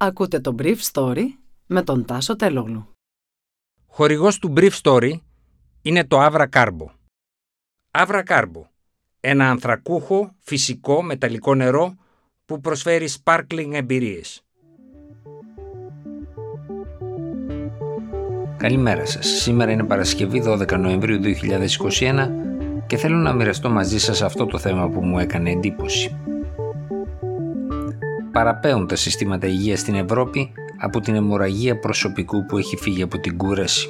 Ακούτε το Brief Story με τον Τάσο Τελόγλου. Χορηγός του Brief Story είναι το Avra Carbo. Avra Carbo, ένα ανθρακούχο, φυσικό, μεταλλικό νερό που προσφέρει sparkling εμπειρίες. Καλημέρα σας. Σήμερα είναι Παρασκευή 12 Νοεμβρίου 2021 και θέλω να μοιραστώ μαζί σας αυτό το θέμα που μου έκανε εντύπωση παραπέουν τα συστήματα υγείας στην Ευρώπη από την αιμορραγία προσωπικού που έχει φύγει από την κούραση.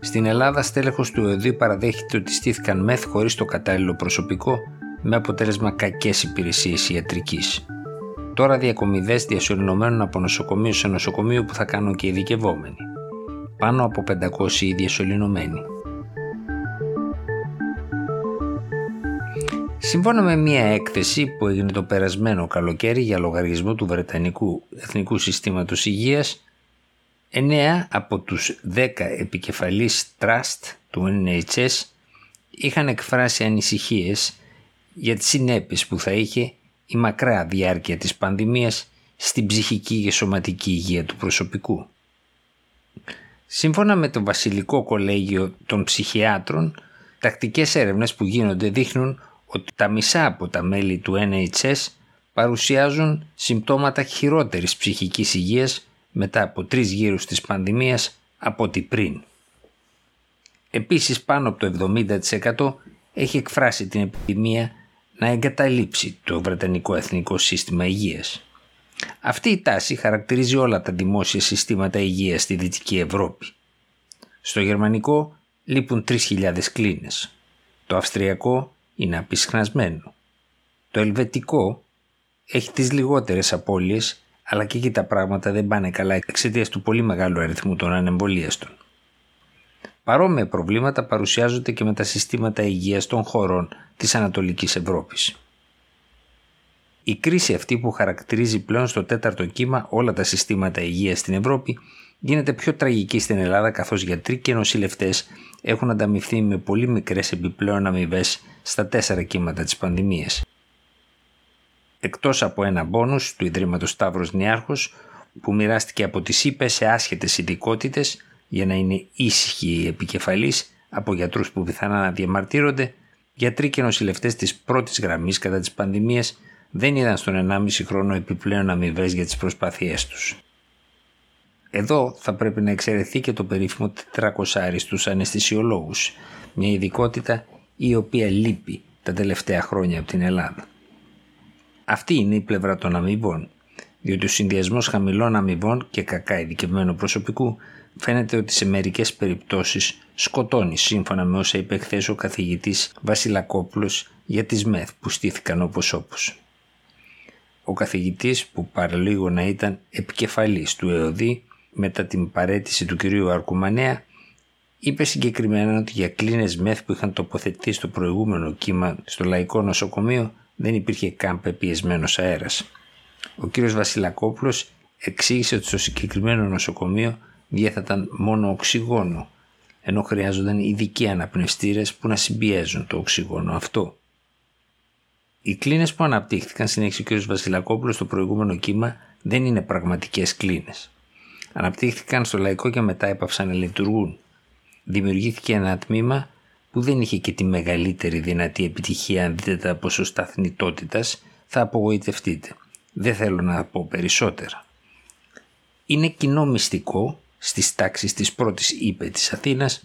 Στην Ελλάδα, στέλεχος του ΕΟΔΗ παραδέχεται ότι στήθηκαν μεθ χωρίς το κατάλληλο προσωπικό με αποτέλεσμα κακές υπηρεσίες ιατρικής. Τώρα διακομιδές διασωληνωμένων από νοσοκομείο σε νοσοκομείο που θα κάνουν και ειδικευόμενοι. Πάνω από 500 οι διασωληνωμένοι. Σύμφωνα με μια έκθεση που έγινε το περασμένο καλοκαίρι για λογαριασμό του Βρετανικού Εθνικού Συστήματος Υγείας, 9 από τους 10 επικεφαλής trust του NHS είχαν εκφράσει ανησυχίες για τις συνέπειες που θα είχε η μακρά διάρκεια της πανδημίας στην ψυχική και σωματική υγεία του προσωπικού. Σύμφωνα με το Βασιλικό Κολέγιο των Ψυχιάτρων, τακτικές έρευνες που γίνονται δείχνουν ότι τα μισά από τα μέλη του NHS παρουσιάζουν συμπτώματα χειρότερης ψυχικής υγείας μετά από τρεις γύρους της πανδημίας από ό,τι πριν. Επίσης πάνω από το 70% έχει εκφράσει την επιδημία να εγκαταλείψει το Βρετανικό Εθνικό Σύστημα Υγείας. Αυτή η τάση χαρακτηρίζει όλα τα δημόσια συστήματα υγείας στη Δυτική Ευρώπη. Στο γερμανικό λείπουν 3.000 κλίνες. Το αυστριακό είναι απεισχνασμένο. Το ελβετικό έχει τις λιγότερες απώλειες, αλλά και εκεί τα πράγματα δεν πάνε καλά εξαιτίας του πολύ μεγάλου αριθμού των ανεμβολίαστων. Παρόμοια προβλήματα παρουσιάζονται και με τα συστήματα υγείας των χωρών της Ανατολικής Ευρώπης. Η κρίση αυτή που χαρακτηρίζει πλέον στο τέταρτο κύμα όλα τα συστήματα υγείας στην Ευρώπη γίνεται πιο τραγική στην Ελλάδα καθώς γιατροί και νοσηλευτές έχουν ανταμυφθεί με πολύ μικρές επιπλέον αμοιβές στα τέσσερα κύματα της πανδημίας. Εκτός από ένα μπόνους του Ιδρύματος Σταύρος Νιάρχος που μοιράστηκε από τις ΥΠΕ σε άσχετες ειδικότητες για να είναι ήσυχοι οι επικεφαλείς από γιατρούς που πιθανά να διαμαρτύρονται, γιατροί και νοσηλευτές της πρώτης γραμμής κατά της πανδημίας δεν είδαν στον 1,5 χρόνο επιπλέον αμοιβές για τις προσπάθειές τους. Εδώ θα πρέπει να εξαιρεθεί και το περίφημο 400 στους αναισθησιολόγους, μια ειδικότητα η οποία λείπει τα τελευταία χρόνια από την Ελλάδα. Αυτή είναι η πλευρά των αμοιβών, διότι ο συνδυασμός χαμηλών αμοιβών και κακά ειδικευμένου προσωπικού φαίνεται ότι σε μερικές περιπτώσεις σκοτώνει σύμφωνα με όσα είπε χθες ο καθηγητής Βασιλακόπουλος για τις ΜΕΘ που στήθηκαν όπως όπως. Ο καθηγητής που παραλίγο να ήταν επικεφαλής του ΕΟΔΗ μετά την παρέτηση του κυρίου Αρκουμανέα είπε συγκεκριμένα ότι για κλίνες μεθ που είχαν τοποθετηθεί στο προηγούμενο κύμα στο λαϊκό νοσοκομείο δεν υπήρχε καν πεπιεσμένος αέρας. Ο κύριος Βασιλακόπουλος εξήγησε ότι στο συγκεκριμένο νοσοκομείο διέθεταν μόνο οξυγόνο ενώ χρειάζονταν ειδικοί αναπνευστήρες που να συμπιέζουν το οξυγόνο αυτό. Οι κλίνες που αναπτύχθηκαν, συνέχισε ο κ. Βασιλακόπουλος στο προηγούμενο κύμα, δεν είναι πραγματικές κλίνες. Αναπτύχθηκαν στο λαϊκό και μετά έπαυσαν να λειτουργούν. Δημιουργήθηκε ένα τμήμα που δεν είχε και τη μεγαλύτερη δυνατή επιτυχία αν δείτε τα ποσοστά θνητότητας, θα απογοητευτείτε. Δεν θέλω να πω περισσότερα. Είναι κοινό μυστικό στις τάξεις της πρώτης ύπε της Αθήνας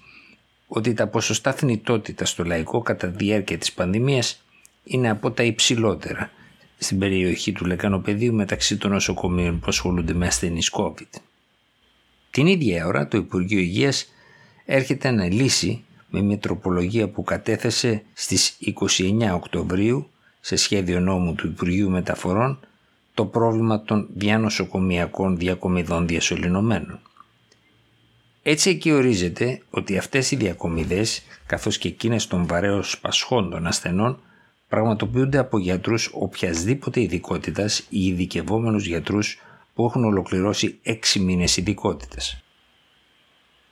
ότι τα ποσοστά θνητότητας στο λαϊκό κατά τη διάρκεια της πανδημίας είναι από τα υψηλότερα στην περιοχή του Λεκανοπεδίου μεταξύ των νοσοκομείων που ασχολούνται με ασθενείς COVID. Την ίδια ώρα το Υπουργείο Υγείας έρχεται να λύσει με μια τροπολογία που κατέθεσε στις 29 Οκτωβρίου σε σχέδιο νόμου του Υπουργείου Μεταφορών το πρόβλημα των διανοσοκομιακών διακομιδών διασωληνωμένων. Έτσι εκεί ορίζεται ότι αυτές οι διακομιδές καθώς και εκείνες των βαρέως πασχόντων ασθενών πραγματοποιούνται από γιατρούς οποιασδήποτε ειδικότητας ή ειδικευόμενους γιατρούς που έχουν ολοκληρώσει έξι μήνες ειδικότητες.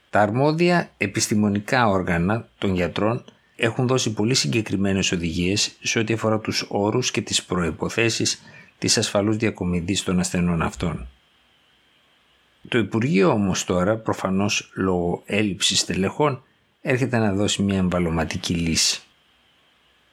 Τα αρμόδια επιστημονικά όργανα των γιατρών έχουν δώσει πολύ συγκεκριμένες οδηγίες σε ό,τι αφορά τους όρους και τις προϋποθέσεις της ασφαλούς διακομιδής των ασθενών αυτών. Το Υπουργείο όμως τώρα, προφανώς λόγω έλλειψης τελεχών, έρχεται να δώσει μια εμβαλωματική λύση.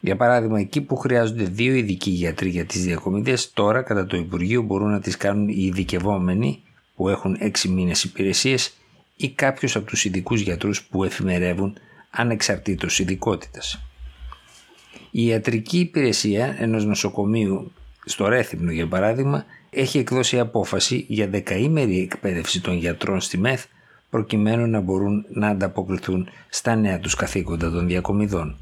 Για παράδειγμα, εκεί που χρειάζονται δύο ειδικοί γιατροί για τις διακομιδές, τώρα κατά το Υπουργείο μπορούν να τις κάνουν οι ειδικευόμενοι που έχουν έξι μήνες υπηρεσίες ή κάποιος από τους ειδικούς γιατρούς που εφημερεύουν ανεξαρτήτως ειδικότητας. Η ιατρική υπηρεσία ενός νοσοκομείου στο Ρέθυμνο για παράδειγμα έχει εκδώσει απόφαση για δεκαήμερη εκπαίδευση των γιατρών στη ΜΕΘ προκειμένου να μπορούν να ανταποκριθούν στα νέα τους καθήκοντα των διακομιδών.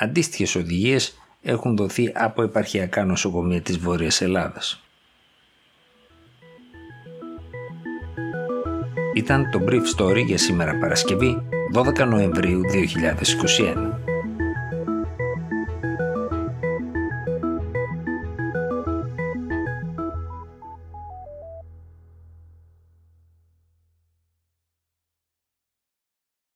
Αντίστοιχες οδηγίες έχουν δοθεί από επαρχιακά νοσοκομεία της Βόρειας Ελλάδας. Ήταν το Brief Story για σήμερα Παρασκευή 12 Νοεμβρίου 2021.